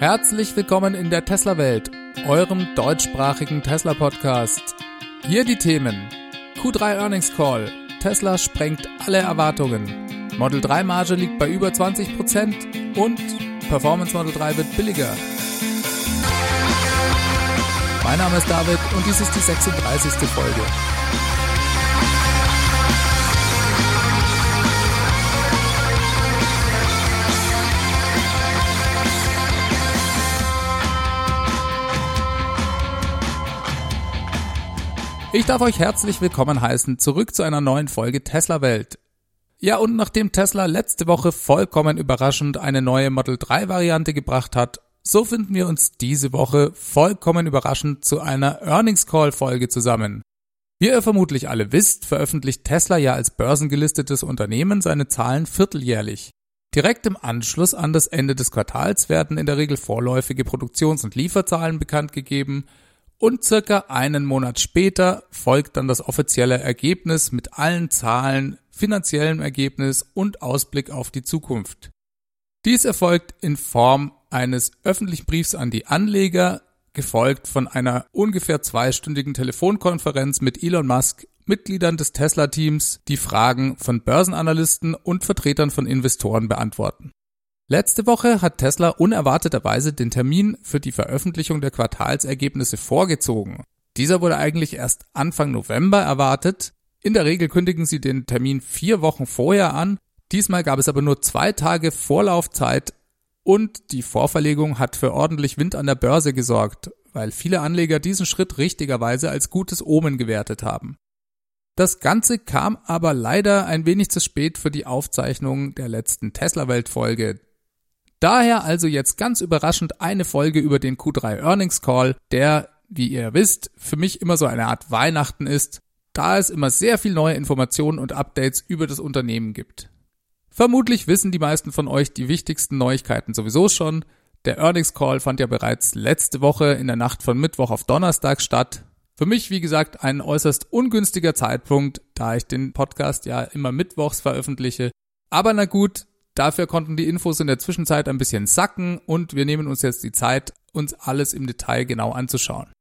Herzlich willkommen in der Tesla-Welt, eurem deutschsprachigen Tesla-Podcast. Hier die Themen. Q3 Earnings Call. Tesla sprengt alle Erwartungen. Model 3 Marge liegt bei über 20% und Performance Model 3 wird billiger. Mein Name ist David und dies ist die 36. Folge. Ich darf euch herzlich willkommen heißen zurück zu einer neuen Folge Tesla Welt. Ja, und nachdem Tesla letzte Woche vollkommen überraschend eine neue Model 3 Variante gebracht hat, so finden wir uns diese Woche vollkommen überraschend zu einer Earnings Call Folge zusammen. Wie ihr vermutlich alle wisst, veröffentlicht Tesla ja als börsengelistetes Unternehmen seine Zahlen vierteljährlich. Direkt im Anschluss an das Ende des Quartals werden in der Regel vorläufige Produktions- und Lieferzahlen bekannt gegeben, und circa einen Monat später folgt dann das offizielle Ergebnis mit allen Zahlen, finanziellem Ergebnis und Ausblick auf die Zukunft. Dies erfolgt in Form eines öffentlichen Briefs an die Anleger, gefolgt von einer ungefähr zweistündigen Telefonkonferenz mit Elon Musk, Mitgliedern des Tesla-Teams, die Fragen von Börsenanalysten und Vertretern von Investoren beantworten. Letzte Woche hat Tesla unerwarteterweise den Termin für die Veröffentlichung der Quartalsergebnisse vorgezogen. Dieser wurde eigentlich erst Anfang November erwartet. In der Regel kündigen sie den Termin vier Wochen vorher an. Diesmal gab es aber nur zwei Tage Vorlaufzeit und die Vorverlegung hat für ordentlich Wind an der Börse gesorgt, weil viele Anleger diesen Schritt richtigerweise als gutes Omen gewertet haben. Das Ganze kam aber leider ein wenig zu spät für die Aufzeichnung der letzten Tesla-Welt-Folge. Daher also jetzt ganz überraschend eine Folge über den Q3 Earnings Call, der, wie ihr wisst, für mich immer so eine Art Weihnachten ist, da es immer sehr viel neue Informationen und Updates über das Unternehmen gibt. Vermutlich wissen die meisten von euch die wichtigsten Neuigkeiten sowieso schon. Der Earnings Call fand ja bereits letzte Woche in der Nacht von Mittwoch auf Donnerstag statt. Für mich, wie gesagt, ein äußerst ungünstiger Zeitpunkt, da ich den Podcast ja immer mittwochs veröffentliche. Aber na gut, Dafür konnten die Infos in der Zwischenzeit ein bisschen sacken und wir nehmen uns jetzt die Zeit, uns alles im Detail genau anzuschauen.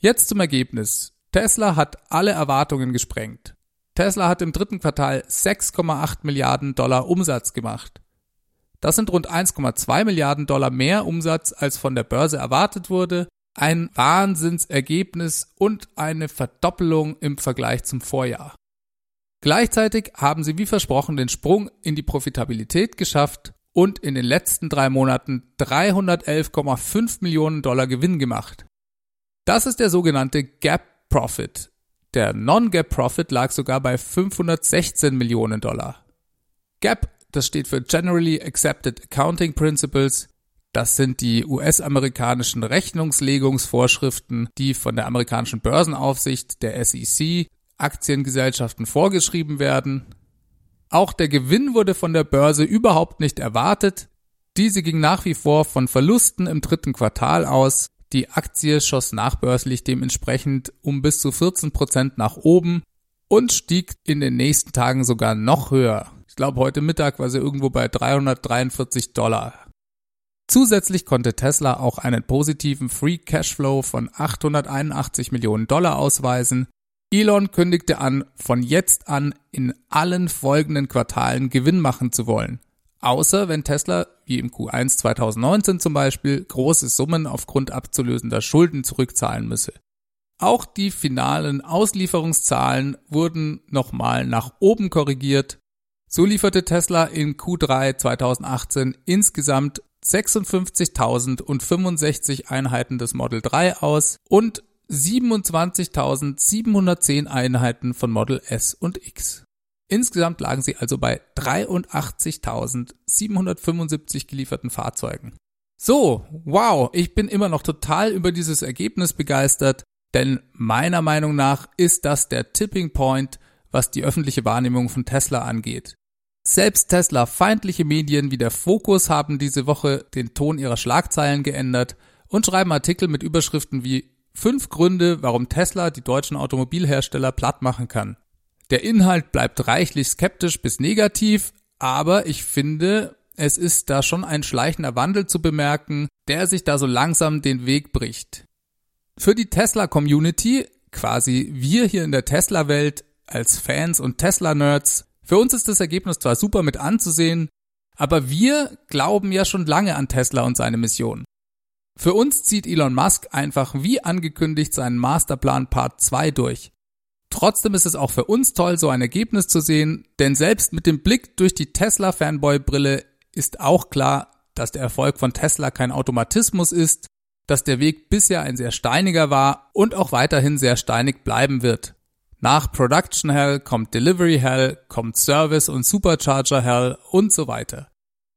Jetzt zum Ergebnis. Tesla hat alle Erwartungen gesprengt. Tesla hat im dritten Quartal 6,8 Milliarden Dollar Umsatz gemacht. Das sind rund 1,2 Milliarden Dollar mehr Umsatz, als von der Börse erwartet wurde, ein Wahnsinnsergebnis und eine Verdoppelung im Vergleich zum Vorjahr. Gleichzeitig haben sie wie versprochen den Sprung in die Profitabilität geschafft und in den letzten drei Monaten 311,5 Millionen Dollar Gewinn gemacht. Das ist der sogenannte Gap Profit. Der Non-Gap Profit lag sogar bei 516 Millionen Dollar. Gap, das steht für Generally Accepted Accounting Principles. Das sind die US-amerikanischen Rechnungslegungsvorschriften, die von der amerikanischen Börsenaufsicht, der SEC, Aktiengesellschaften vorgeschrieben werden. Auch der Gewinn wurde von der Börse überhaupt nicht erwartet. Diese ging nach wie vor von Verlusten im dritten Quartal aus. Die Aktie schoss nachbörslich dementsprechend um bis zu 14 Prozent nach oben und stieg in den nächsten Tagen sogar noch höher. Ich glaube, heute Mittag war sie irgendwo bei 343 Dollar. Zusätzlich konnte Tesla auch einen positiven Free Cashflow von 881 Millionen Dollar ausweisen, Elon kündigte an, von jetzt an in allen folgenden Quartalen Gewinn machen zu wollen. Außer wenn Tesla, wie im Q1 2019 zum Beispiel, große Summen aufgrund abzulösender Schulden zurückzahlen müsse. Auch die finalen Auslieferungszahlen wurden nochmal nach oben korrigiert. So lieferte Tesla in Q3 2018 insgesamt 56.065 Einheiten des Model 3 aus und 27.710 Einheiten von Model S und X. Insgesamt lagen sie also bei 83.775 gelieferten Fahrzeugen. So, wow, ich bin immer noch total über dieses Ergebnis begeistert, denn meiner Meinung nach ist das der Tipping Point, was die öffentliche Wahrnehmung von Tesla angeht. Selbst Tesla-feindliche Medien wie der Focus haben diese Woche den Ton ihrer Schlagzeilen geändert und schreiben Artikel mit Überschriften wie Fünf Gründe, warum Tesla die deutschen Automobilhersteller platt machen kann. Der Inhalt bleibt reichlich skeptisch bis negativ, aber ich finde, es ist da schon ein schleichender Wandel zu bemerken, der sich da so langsam den Weg bricht. Für die Tesla-Community, quasi wir hier in der Tesla-Welt als Fans und Tesla-Nerds, für uns ist das Ergebnis zwar super mit anzusehen, aber wir glauben ja schon lange an Tesla und seine Mission. Für uns zieht Elon Musk einfach wie angekündigt seinen Masterplan Part 2 durch. Trotzdem ist es auch für uns toll, so ein Ergebnis zu sehen, denn selbst mit dem Blick durch die Tesla-Fanboy-Brille ist auch klar, dass der Erfolg von Tesla kein Automatismus ist, dass der Weg bisher ein sehr steiniger war und auch weiterhin sehr steinig bleiben wird. Nach Production Hell kommt Delivery Hell, kommt Service und Supercharger Hell und so weiter.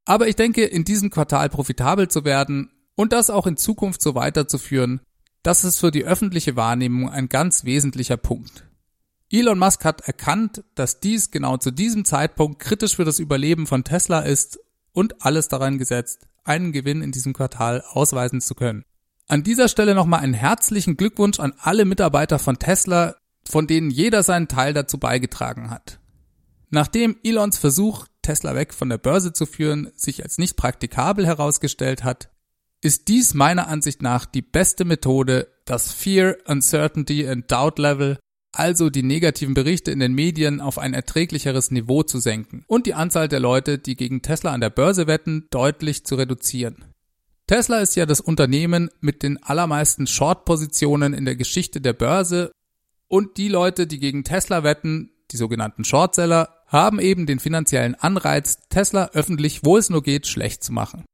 Aber ich denke, in diesem Quartal profitabel zu werden und das auch in Zukunft so weiterzuführen, das ist für die öffentliche Wahrnehmung ein ganz wesentlicher Punkt. Elon Musk hat erkannt, dass dies genau zu diesem Zeitpunkt kritisch für das Überleben von Tesla ist und alles daran gesetzt, einen Gewinn in diesem Quartal ausweisen zu können. An dieser Stelle nochmal einen herzlichen Glückwunsch an alle Mitarbeiter von Tesla, von denen jeder seinen Teil dazu beigetragen hat. Nachdem Elons Versuch, Tesla weg von der Börse zu führen, sich als nicht praktikabel herausgestellt hat, ist dies meiner Ansicht nach die beste Methode, das Fear, Uncertainty and Doubt Level, also die negativen Berichte in den Medien auf ein erträglicheres Niveau zu senken und die Anzahl der Leute, die gegen Tesla an der Börse wetten, deutlich zu reduzieren. Tesla ist ja das Unternehmen mit den allermeisten Short-Positionen in der Geschichte der Börse und die Leute, die gegen Tesla wetten, die sogenannten Shortseller, haben eben den finanziellen Anreiz, Tesla öffentlich, wo es nur geht, schlecht zu machen.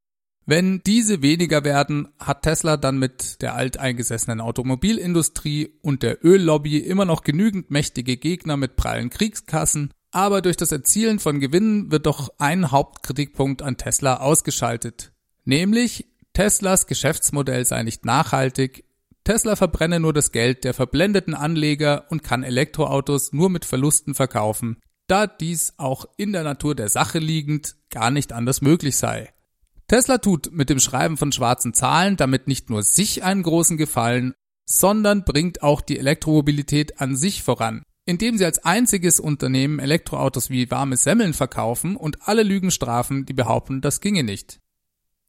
Wenn diese weniger werden, hat Tesla dann mit der alteingesessenen Automobilindustrie und der Öllobby immer noch genügend mächtige Gegner mit prallen Kriegskassen, aber durch das Erzielen von Gewinnen wird doch ein Hauptkritikpunkt an Tesla ausgeschaltet, nämlich Teslas Geschäftsmodell sei nicht nachhaltig, Tesla verbrenne nur das Geld der verblendeten Anleger und kann Elektroautos nur mit Verlusten verkaufen, da dies auch in der Natur der Sache liegend gar nicht anders möglich sei. Tesla tut mit dem Schreiben von schwarzen Zahlen damit nicht nur sich einen großen Gefallen, sondern bringt auch die Elektromobilität an sich voran, indem sie als einziges Unternehmen Elektroautos wie warme Semmeln verkaufen und alle Lügen strafen, die behaupten, das ginge nicht.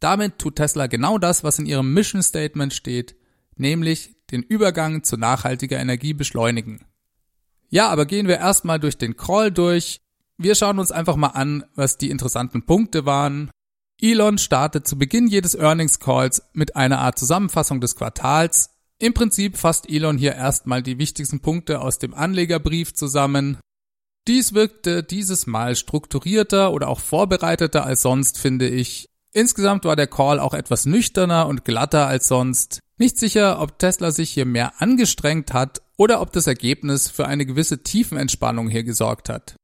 Damit tut Tesla genau das, was in ihrem Mission Statement steht, nämlich den Übergang zu nachhaltiger Energie beschleunigen. Ja, aber gehen wir erstmal durch den Crawl durch. Wir schauen uns einfach mal an, was die interessanten Punkte waren. Elon startet zu Beginn jedes Earnings Calls mit einer Art Zusammenfassung des Quartals. Im Prinzip fasst Elon hier erstmal die wichtigsten Punkte aus dem Anlegerbrief zusammen. Dies wirkte dieses Mal strukturierter oder auch vorbereiteter als sonst, finde ich. Insgesamt war der Call auch etwas nüchterner und glatter als sonst. Nicht sicher, ob Tesla sich hier mehr angestrengt hat oder ob das Ergebnis für eine gewisse Tiefenentspannung hier gesorgt hat.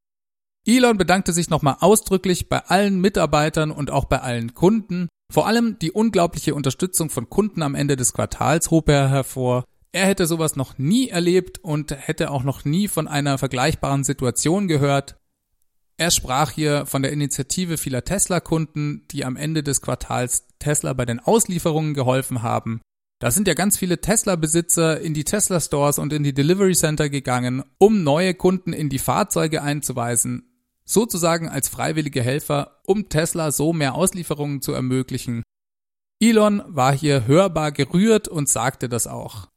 Elon bedankte sich nochmal ausdrücklich bei allen Mitarbeitern und auch bei allen Kunden. Vor allem die unglaubliche Unterstützung von Kunden am Ende des Quartals hob er hervor. Er hätte sowas noch nie erlebt und hätte auch noch nie von einer vergleichbaren Situation gehört. Er sprach hier von der Initiative vieler Tesla-Kunden, die am Ende des Quartals Tesla bei den Auslieferungen geholfen haben. Da sind ja ganz viele Tesla-Besitzer in die Tesla-Stores und in die Delivery Center gegangen, um neue Kunden in die Fahrzeuge einzuweisen, sozusagen als freiwillige Helfer, um Tesla so mehr Auslieferungen zu ermöglichen. Elon war hier hörbar gerührt und sagte das auch.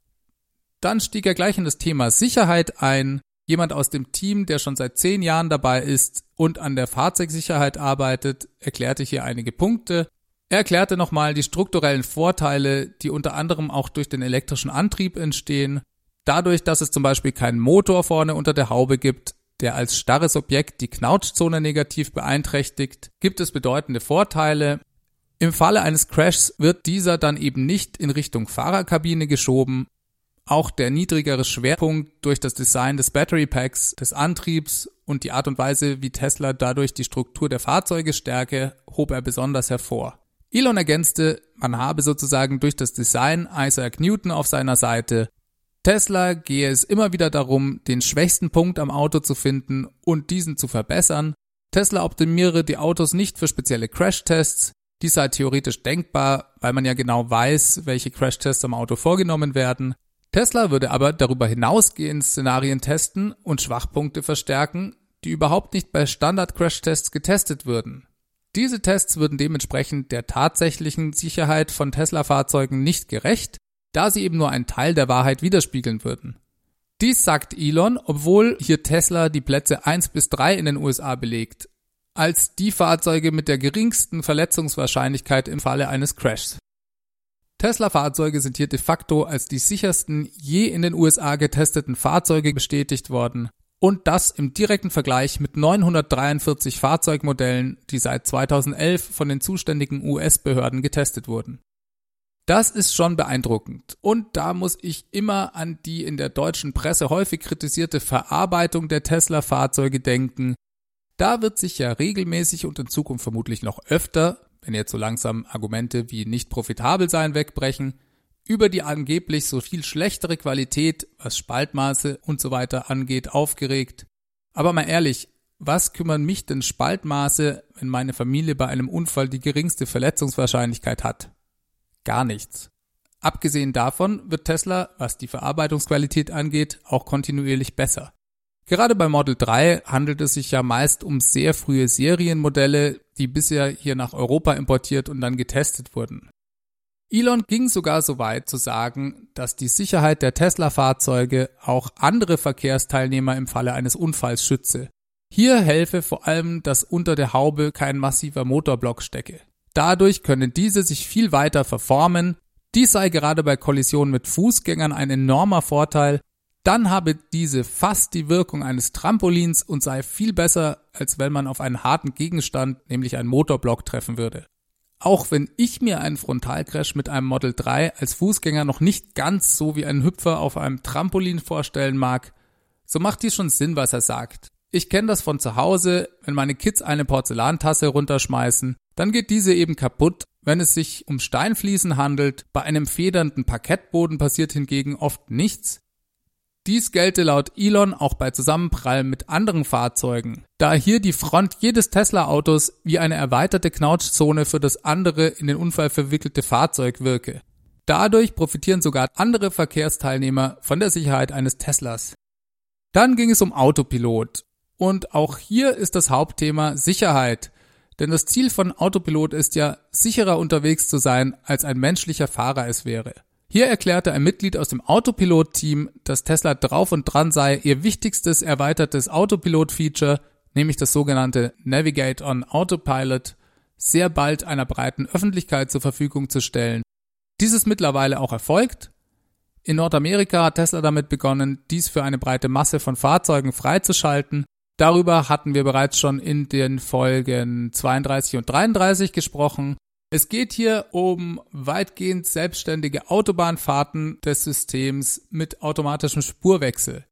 Dann stieg er gleich in das Thema Sicherheit ein, Jemand aus dem Team, der schon seit zehn Jahren dabei ist und an der Fahrzeugsicherheit arbeitet, erklärte hier einige Punkte. Er erklärte nochmal die strukturellen Vorteile, die unter anderem auch durch den elektrischen Antrieb entstehen. Dadurch, dass es zum Beispiel keinen Motor vorne unter der Haube gibt, der als starres Objekt die Knautschzone negativ beeinträchtigt, gibt es bedeutende Vorteile. Im Falle eines Crashs wird dieser dann eben nicht in Richtung Fahrerkabine geschoben, auch der niedrigere Schwerpunkt durch das Design des Battery Packs, des Antriebs und die Art und Weise, wie Tesla dadurch die Struktur der Fahrzeuge stärke, hob er besonders hervor. Elon ergänzte, man habe sozusagen durch das Design Isaac Newton auf seiner Seite. Tesla gehe es immer wieder darum, den schwächsten Punkt am Auto zu finden und diesen zu verbessern. Tesla optimiere die Autos nicht für spezielle Crashtests. Dies sei theoretisch denkbar, weil man ja genau weiß, welche Crashtests am Auto vorgenommen werden. Tesla würde aber darüber hinausgehend Szenarien testen und Schwachpunkte verstärken, die überhaupt nicht bei Standard-Crash-Tests getestet würden. Diese Tests würden dementsprechend der tatsächlichen Sicherheit von Tesla-Fahrzeugen nicht gerecht, da sie eben nur einen Teil der Wahrheit widerspiegeln würden. Dies sagt Elon, obwohl hier Tesla die Plätze 1 bis 3 in den USA belegt, als die Fahrzeuge mit der geringsten Verletzungswahrscheinlichkeit im Falle eines Crashs. Tesla-Fahrzeuge sind hier de facto als die sichersten je in den USA getesteten Fahrzeuge bestätigt worden und das im direkten Vergleich mit 943 Fahrzeugmodellen, die seit 2011 von den zuständigen US-Behörden getestet wurden. Das ist schon beeindruckend. Und da muss ich immer an die in der deutschen Presse häufig kritisierte Verarbeitung der Tesla-Fahrzeuge denken. Da wird sich ja regelmäßig und in Zukunft vermutlich noch öfter wenn jetzt so langsam Argumente wie nicht profitabel sein wegbrechen, über die angeblich so viel schlechtere Qualität, was Spaltmaße und so weiter angeht, aufgeregt. Aber mal ehrlich, was kümmern mich denn Spaltmaße, wenn meine Familie bei einem Unfall die geringste Verletzungswahrscheinlichkeit hat? Gar nichts. Abgesehen davon wird Tesla, was die Verarbeitungsqualität angeht, auch kontinuierlich besser. Gerade bei Model 3 handelt es sich ja meist um sehr frühe Serienmodelle, die bisher hier nach Europa importiert und dann getestet wurden. Elon ging sogar so weit zu sagen, dass die Sicherheit der Tesla-Fahrzeuge auch andere Verkehrsteilnehmer im Falle eines Unfalls schütze. Hier helfe vor allem, dass unter der Haube kein massiver Motorblock stecke. Dadurch können diese sich viel weiter verformen. Dies sei gerade bei Kollisionen mit Fußgängern ein enormer Vorteil, dann habe diese fast die Wirkung eines Trampolins und sei viel besser, als wenn man auf einen harten Gegenstand, nämlich einen Motorblock, treffen würde. Auch wenn ich mir einen Frontalcrash mit einem Model 3 als Fußgänger noch nicht ganz so wie einen Hüpfer auf einem Trampolin vorstellen mag, so macht dies schon Sinn, was er sagt. Ich kenne das von zu Hause, wenn meine Kids eine Porzellantasse runterschmeißen, dann geht diese eben kaputt. Wenn es sich um Steinfliesen handelt, bei einem federnden Parkettboden passiert hingegen oft nichts, dies gelte laut Elon auch bei Zusammenprallen mit anderen Fahrzeugen, da hier die Front jedes Tesla-Autos wie eine erweiterte Knautschzone für das andere in den Unfall verwickelte Fahrzeug wirke. Dadurch profitieren sogar andere Verkehrsteilnehmer von der Sicherheit eines Teslas. Dann ging es um Autopilot. Und auch hier ist das Hauptthema Sicherheit. Denn das Ziel von Autopilot ist ja, sicherer unterwegs zu sein, als ein menschlicher Fahrer es wäre. Hier erklärte ein Mitglied aus dem Autopilot-Team, dass Tesla drauf und dran sei, ihr wichtigstes erweitertes Autopilot-Feature, nämlich das sogenannte Navigate on Autopilot, sehr bald einer breiten Öffentlichkeit zur Verfügung zu stellen. Dies ist mittlerweile auch erfolgt. In Nordamerika hat Tesla damit begonnen, dies für eine breite Masse von Fahrzeugen freizuschalten. Darüber hatten wir bereits schon in den Folgen 32 und 33 gesprochen. Es geht hier um weitgehend selbstständige Autobahnfahrten des Systems mit automatischem Spurwechsel.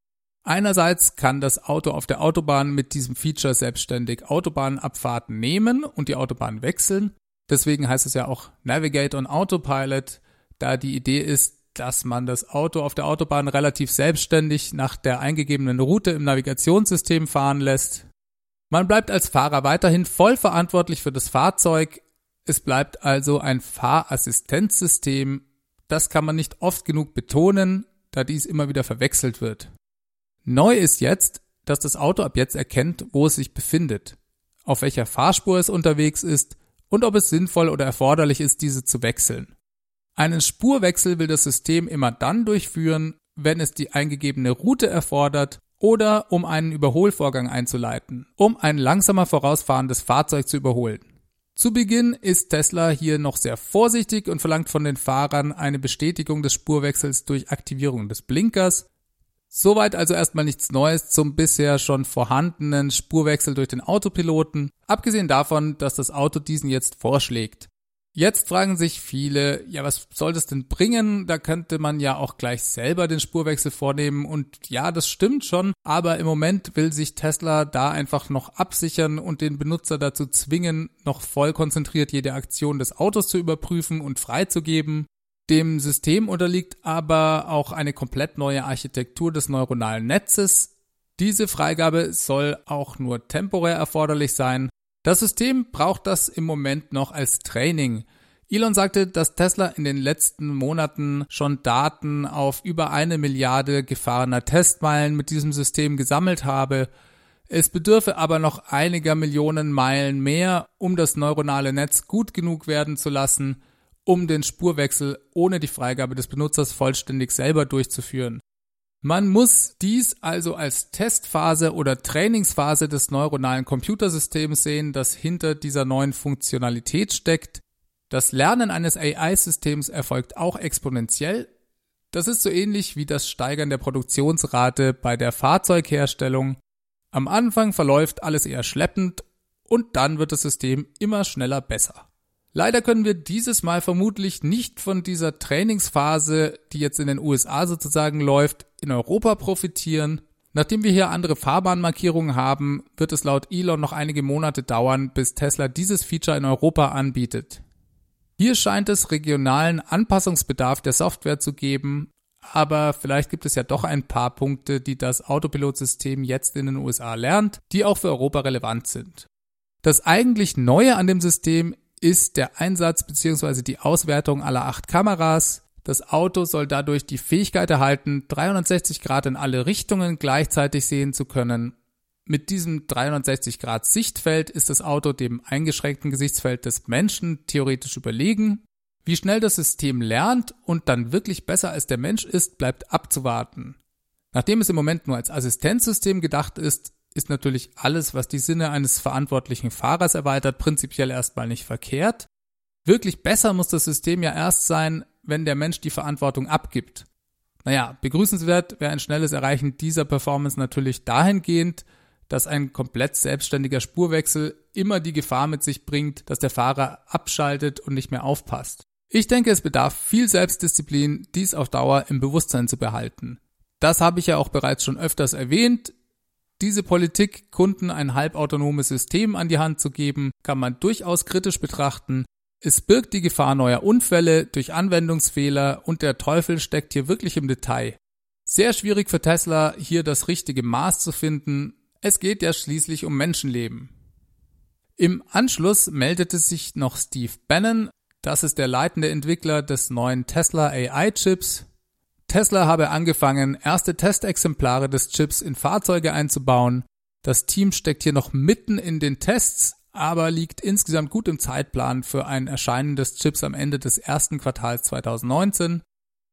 Einerseits kann das Auto auf der Autobahn mit diesem Feature selbstständig Autobahnabfahrten nehmen und die Autobahn wechseln. Deswegen heißt es ja auch Navigate on Autopilot, da die Idee ist, dass man das Auto auf der Autobahn relativ selbstständig nach der eingegebenen Route im Navigationssystem fahren lässt. Man bleibt als Fahrer weiterhin voll verantwortlich für das Fahrzeug, es bleibt also ein Fahrassistenzsystem. Das kann man nicht oft genug betonen, da dies immer wieder verwechselt wird. Neu ist jetzt, dass das Auto ab jetzt erkennt, wo es sich befindet, auf welcher Fahrspur es unterwegs ist und ob es sinnvoll oder erforderlich ist, diese zu wechseln. Einen Spurwechsel will das System immer dann durchführen, wenn es die eingegebene Route erfordert oder um einen Überholvorgang einzuleiten, um ein langsamer vorausfahrendes Fahrzeug zu überholen. Zu Beginn ist Tesla hier noch sehr vorsichtig und verlangt von den Fahrern eine Bestätigung des Spurwechsels durch Aktivierung des Blinkers. Soweit also erstmal nichts Neues zum bisher schon vorhandenen Spurwechsel durch den Autopiloten, abgesehen davon, dass das Auto diesen jetzt vorschlägt. Jetzt fragen sich viele, ja, was soll das denn bringen? Da könnte man ja auch gleich selber den Spurwechsel vornehmen und ja, das stimmt schon, aber im Moment will sich Tesla da einfach noch absichern und den Benutzer dazu zwingen, noch voll konzentriert jede Aktion des Autos zu überprüfen und freizugeben. Dem System unterliegt aber auch eine komplett neue Architektur des neuronalen Netzes. Diese Freigabe soll auch nur temporär erforderlich sein das System braucht das im Moment noch als Training. Elon sagte, dass Tesla in den letzten Monaten schon Daten auf über eine Milliarde gefahrener Testmeilen mit diesem System gesammelt habe. Es bedürfe aber noch einiger Millionen Meilen mehr, um das neuronale Netz gut genug werden zu lassen, um den Spurwechsel ohne die Freigabe des Benutzers vollständig selber durchzuführen. Man muss dies also als Testphase oder Trainingsphase des neuronalen Computersystems sehen, das hinter dieser neuen Funktionalität steckt. Das Lernen eines AI-Systems erfolgt auch exponentiell. Das ist so ähnlich wie das Steigern der Produktionsrate bei der Fahrzeugherstellung. Am Anfang verläuft alles eher schleppend und dann wird das System immer schneller besser. Leider können wir dieses Mal vermutlich nicht von dieser Trainingsphase, die jetzt in den USA sozusagen läuft, in Europa profitieren. Nachdem wir hier andere Fahrbahnmarkierungen haben, wird es laut Elon noch einige Monate dauern, bis Tesla dieses Feature in Europa anbietet. Hier scheint es regionalen Anpassungsbedarf der Software zu geben, aber vielleicht gibt es ja doch ein paar Punkte, die das Autopilotsystem jetzt in den USA lernt, die auch für Europa relevant sind. Das eigentlich Neue an dem System ist der Einsatz bzw. die Auswertung aller acht Kameras. Das Auto soll dadurch die Fähigkeit erhalten, 360 Grad in alle Richtungen gleichzeitig sehen zu können. Mit diesem 360 Grad Sichtfeld ist das Auto dem eingeschränkten Gesichtsfeld des Menschen theoretisch überlegen. Wie schnell das System lernt und dann wirklich besser als der Mensch ist, bleibt abzuwarten. Nachdem es im Moment nur als Assistenzsystem gedacht ist, ist natürlich alles, was die Sinne eines verantwortlichen Fahrers erweitert, prinzipiell erstmal nicht verkehrt. Wirklich besser muss das System ja erst sein, wenn der Mensch die Verantwortung abgibt. Naja, begrüßenswert wäre ein schnelles Erreichen dieser Performance natürlich dahingehend, dass ein komplett selbstständiger Spurwechsel immer die Gefahr mit sich bringt, dass der Fahrer abschaltet und nicht mehr aufpasst. Ich denke, es bedarf viel Selbstdisziplin, dies auf Dauer im Bewusstsein zu behalten. Das habe ich ja auch bereits schon öfters erwähnt. Diese Politik, Kunden ein halbautonomes System an die Hand zu geben, kann man durchaus kritisch betrachten. Es birgt die Gefahr neuer Unfälle durch Anwendungsfehler und der Teufel steckt hier wirklich im Detail. Sehr schwierig für Tesla, hier das richtige Maß zu finden. Es geht ja schließlich um Menschenleben. Im Anschluss meldete sich noch Steve Bannon, das ist der leitende Entwickler des neuen Tesla AI-Chips. Tesla habe angefangen, erste Testexemplare des Chips in Fahrzeuge einzubauen. Das Team steckt hier noch mitten in den Tests, aber liegt insgesamt gut im Zeitplan für ein Erscheinen des Chips am Ende des ersten Quartals 2019.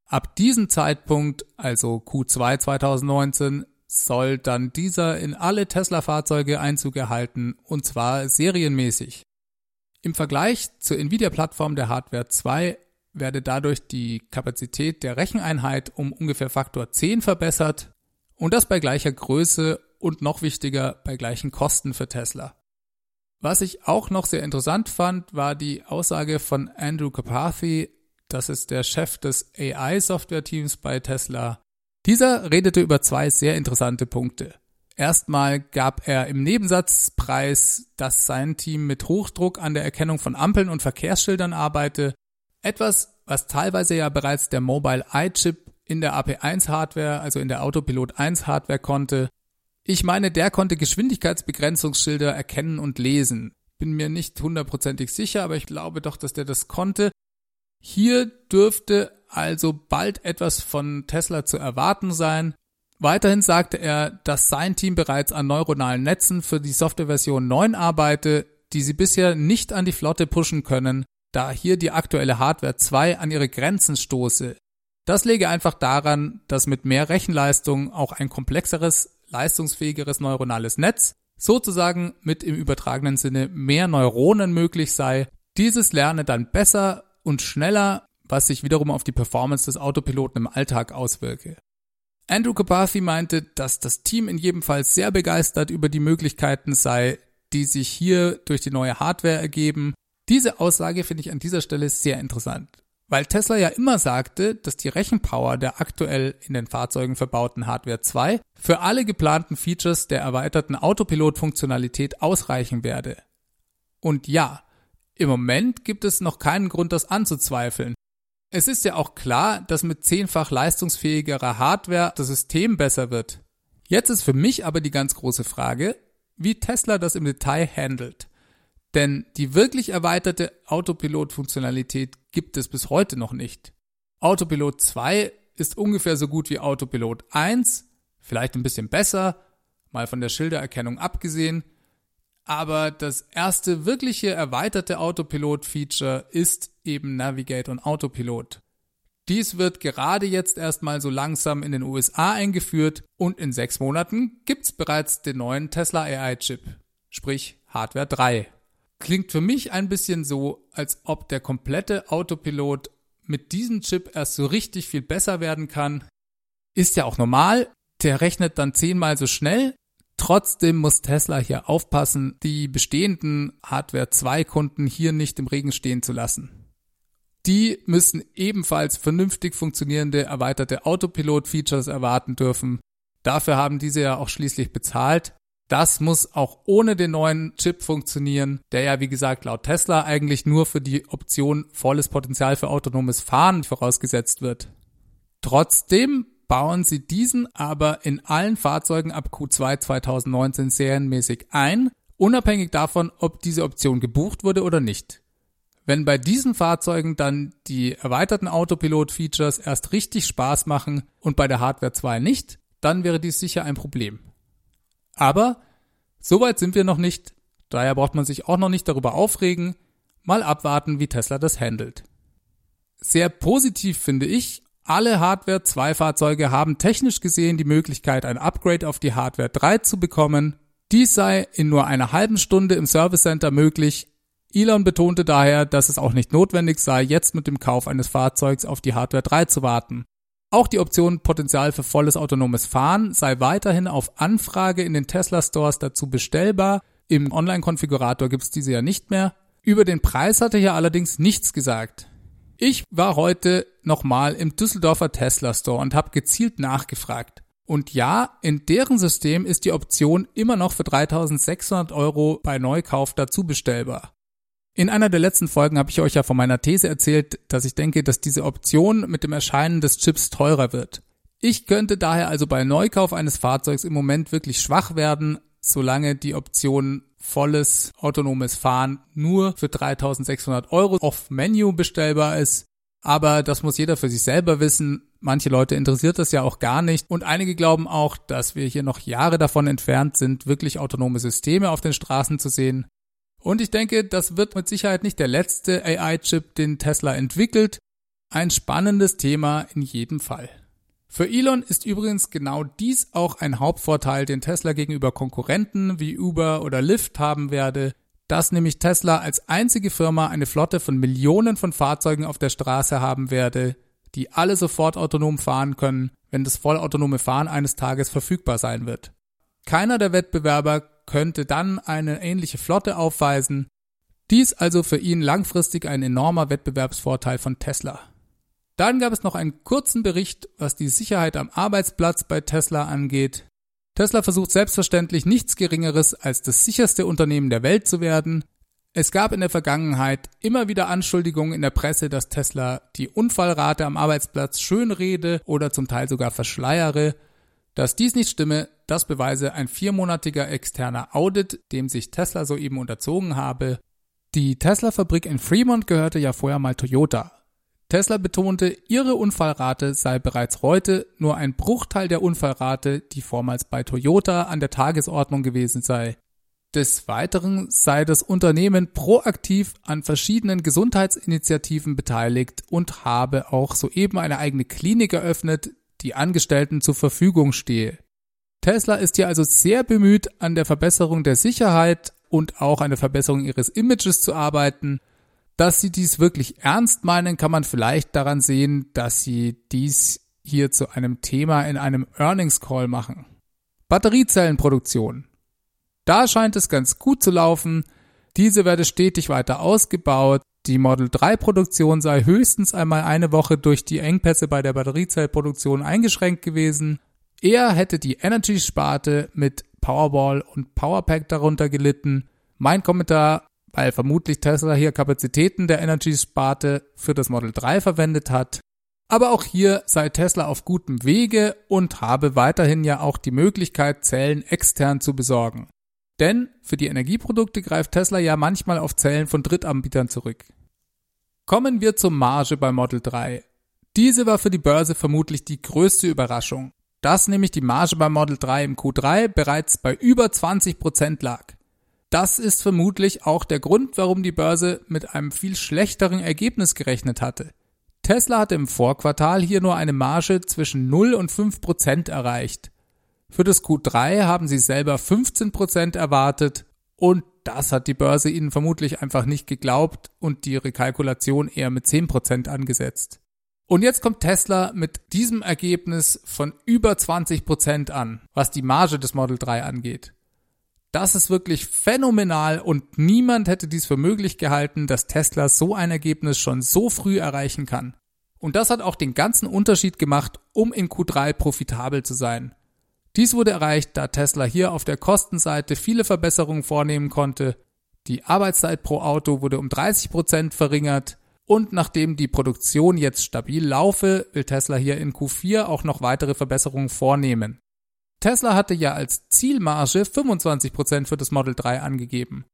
Ab diesem Zeitpunkt, also Q2 2019, soll dann dieser in alle Tesla-Fahrzeuge Einzug erhalten, und zwar serienmäßig. Im Vergleich zur Nvidia-Plattform der Hardware 2 werde dadurch die Kapazität der Recheneinheit um ungefähr Faktor 10 verbessert und das bei gleicher Größe und noch wichtiger bei gleichen Kosten für Tesla. Was ich auch noch sehr interessant fand, war die Aussage von Andrew Carpathy, das ist der Chef des AI-Software-Teams bei Tesla. Dieser redete über zwei sehr interessante Punkte. Erstmal gab er im Nebensatzpreis, dass sein Team mit Hochdruck an der Erkennung von Ampeln und Verkehrsschildern arbeite. Etwas, was teilweise ja bereits der Mobile Eye Chip in der AP1 Hardware, also in der Autopilot 1 Hardware konnte. Ich meine, der konnte Geschwindigkeitsbegrenzungsschilder erkennen und lesen. Bin mir nicht hundertprozentig sicher, aber ich glaube doch, dass der das konnte. Hier dürfte also bald etwas von Tesla zu erwarten sein. Weiterhin sagte er, dass sein Team bereits an neuronalen Netzen für die Softwareversion 9 arbeite, die sie bisher nicht an die Flotte pushen können, da hier die aktuelle Hardware 2 an ihre Grenzen stoße. Das lege einfach daran, dass mit mehr Rechenleistung auch ein komplexeres, leistungsfähigeres neuronales Netz, sozusagen mit im übertragenen Sinne mehr Neuronen möglich sei. Dieses lerne dann besser und schneller, was sich wiederum auf die Performance des Autopiloten im Alltag auswirke. Andrew Carpathy meinte, dass das Team in jedem Fall sehr begeistert über die Möglichkeiten sei, die sich hier durch die neue Hardware ergeben. Diese Aussage finde ich an dieser Stelle sehr interessant, weil Tesla ja immer sagte, dass die Rechenpower der aktuell in den Fahrzeugen verbauten Hardware 2 für alle geplanten Features der erweiterten Autopilot-Funktionalität ausreichen werde. Und ja, im Moment gibt es noch keinen Grund, das anzuzweifeln. Es ist ja auch klar, dass mit zehnfach leistungsfähigerer Hardware das System besser wird. Jetzt ist für mich aber die ganz große Frage, wie Tesla das im Detail handelt. Denn die wirklich erweiterte Autopilot-Funktionalität gibt es bis heute noch nicht. Autopilot 2 ist ungefähr so gut wie Autopilot 1, vielleicht ein bisschen besser. mal von der Schildererkennung abgesehen. Aber das erste wirkliche erweiterte Autopilot-Feature ist eben Navigate und Autopilot. Dies wird gerade jetzt erstmal so langsam in den USA eingeführt und in sechs Monaten gibt's bereits den neuen Tesla AI-Chip, sprich Hardware 3. Klingt für mich ein bisschen so, als ob der komplette Autopilot mit diesem Chip erst so richtig viel besser werden kann. Ist ja auch normal, der rechnet dann zehnmal so schnell. Trotzdem muss Tesla hier aufpassen, die bestehenden Hardware 2 Kunden hier nicht im Regen stehen zu lassen. Die müssen ebenfalls vernünftig funktionierende erweiterte Autopilot-Features erwarten dürfen. Dafür haben diese ja auch schließlich bezahlt. Das muss auch ohne den neuen Chip funktionieren, der ja wie gesagt laut Tesla eigentlich nur für die Option volles Potenzial für autonomes Fahren vorausgesetzt wird. Trotzdem bauen sie diesen aber in allen Fahrzeugen ab Q2 2019 serienmäßig ein, unabhängig davon, ob diese Option gebucht wurde oder nicht. Wenn bei diesen Fahrzeugen dann die erweiterten Autopilot-Features erst richtig Spaß machen und bei der Hardware 2 nicht, dann wäre dies sicher ein Problem. Aber so weit sind wir noch nicht, daher braucht man sich auch noch nicht darüber aufregen, mal abwarten, wie Tesla das handelt. Sehr positiv finde ich, alle Hardware 2 Fahrzeuge haben technisch gesehen die Möglichkeit, ein Upgrade auf die Hardware 3 zu bekommen. Dies sei in nur einer halben Stunde im Service Center möglich, Elon betonte daher, dass es auch nicht notwendig sei, jetzt mit dem Kauf eines Fahrzeugs auf die Hardware 3 zu warten. Auch die Option Potenzial für volles autonomes Fahren sei weiterhin auf Anfrage in den Tesla Stores dazu bestellbar. Im Online-Konfigurator gibt es diese ja nicht mehr. Über den Preis hatte hier allerdings nichts gesagt. Ich war heute nochmal im Düsseldorfer Tesla Store und habe gezielt nachgefragt. Und ja, in deren System ist die Option immer noch für 3600 Euro bei Neukauf dazu bestellbar. In einer der letzten Folgen habe ich euch ja von meiner These erzählt, dass ich denke, dass diese Option mit dem Erscheinen des Chips teurer wird. Ich könnte daher also bei Neukauf eines Fahrzeugs im Moment wirklich schwach werden, solange die Option volles autonomes Fahren nur für 3600 Euro auf Menu bestellbar ist. Aber das muss jeder für sich selber wissen. Manche Leute interessiert das ja auch gar nicht. Und einige glauben auch, dass wir hier noch Jahre davon entfernt sind, wirklich autonome Systeme auf den Straßen zu sehen. Und ich denke, das wird mit Sicherheit nicht der letzte AI-Chip, den Tesla entwickelt. Ein spannendes Thema in jedem Fall. Für Elon ist übrigens genau dies auch ein Hauptvorteil, den Tesla gegenüber Konkurrenten wie Uber oder Lyft haben werde, dass nämlich Tesla als einzige Firma eine Flotte von Millionen von Fahrzeugen auf der Straße haben werde, die alle sofort autonom fahren können, wenn das vollautonome Fahren eines Tages verfügbar sein wird. Keiner der Wettbewerber könnte dann eine ähnliche Flotte aufweisen. Dies also für ihn langfristig ein enormer Wettbewerbsvorteil von Tesla. Dann gab es noch einen kurzen Bericht, was die Sicherheit am Arbeitsplatz bei Tesla angeht. Tesla versucht selbstverständlich nichts Geringeres als das sicherste Unternehmen der Welt zu werden. Es gab in der Vergangenheit immer wieder Anschuldigungen in der Presse, dass Tesla die Unfallrate am Arbeitsplatz schönrede oder zum Teil sogar verschleiere. Dass dies nicht stimme, das beweise ein viermonatiger externer Audit, dem sich Tesla soeben unterzogen habe. Die Tesla-Fabrik in Fremont gehörte ja vorher mal Toyota. Tesla betonte, ihre Unfallrate sei bereits heute nur ein Bruchteil der Unfallrate, die vormals bei Toyota an der Tagesordnung gewesen sei. Des Weiteren sei das Unternehmen proaktiv an verschiedenen Gesundheitsinitiativen beteiligt und habe auch soeben eine eigene Klinik eröffnet, die Angestellten zur Verfügung stehe. Tesla ist hier also sehr bemüht, an der Verbesserung der Sicherheit und auch an der Verbesserung ihres Images zu arbeiten. Dass sie dies wirklich ernst meinen, kann man vielleicht daran sehen, dass sie dies hier zu einem Thema in einem Earnings Call machen. Batteriezellenproduktion. Da scheint es ganz gut zu laufen. Diese werde stetig weiter ausgebaut. Die Model 3 Produktion sei höchstens einmal eine Woche durch die Engpässe bei der Batteriezellproduktion eingeschränkt gewesen. Eher hätte die Energy-Sparte mit Powerball und Powerpack darunter gelitten. Mein Kommentar, weil vermutlich Tesla hier Kapazitäten der Energy-Sparte für das Model 3 verwendet hat. Aber auch hier sei Tesla auf gutem Wege und habe weiterhin ja auch die Möglichkeit, Zellen extern zu besorgen. Denn für die Energieprodukte greift Tesla ja manchmal auf Zellen von Drittanbietern zurück. Kommen wir zur Marge bei Model 3. Diese war für die Börse vermutlich die größte Überraschung. dass nämlich die Marge beim Model 3 im Q3 bereits bei über 20% lag. Das ist vermutlich auch der Grund, warum die Börse mit einem viel schlechteren Ergebnis gerechnet hatte. Tesla hatte im Vorquartal hier nur eine Marge zwischen 0 und 5 Prozent erreicht. Für das Q3 haben sie selber 15 Prozent erwartet und das hat die Börse ihnen vermutlich einfach nicht geglaubt und die Rekalkulation eher mit 10 Prozent angesetzt. Und jetzt kommt Tesla mit diesem Ergebnis von über 20 Prozent an, was die Marge des Model 3 angeht. Das ist wirklich phänomenal und niemand hätte dies für möglich gehalten, dass Tesla so ein Ergebnis schon so früh erreichen kann. Und das hat auch den ganzen Unterschied gemacht, um in Q3 profitabel zu sein. Dies wurde erreicht, da Tesla hier auf der Kostenseite viele Verbesserungen vornehmen konnte. Die Arbeitszeit pro Auto wurde um 30 Prozent verringert und nachdem die Produktion jetzt stabil laufe, will Tesla hier in Q4 auch noch weitere Verbesserungen vornehmen. Tesla hatte ja als Zielmarge 25% für das Model 3 angegeben.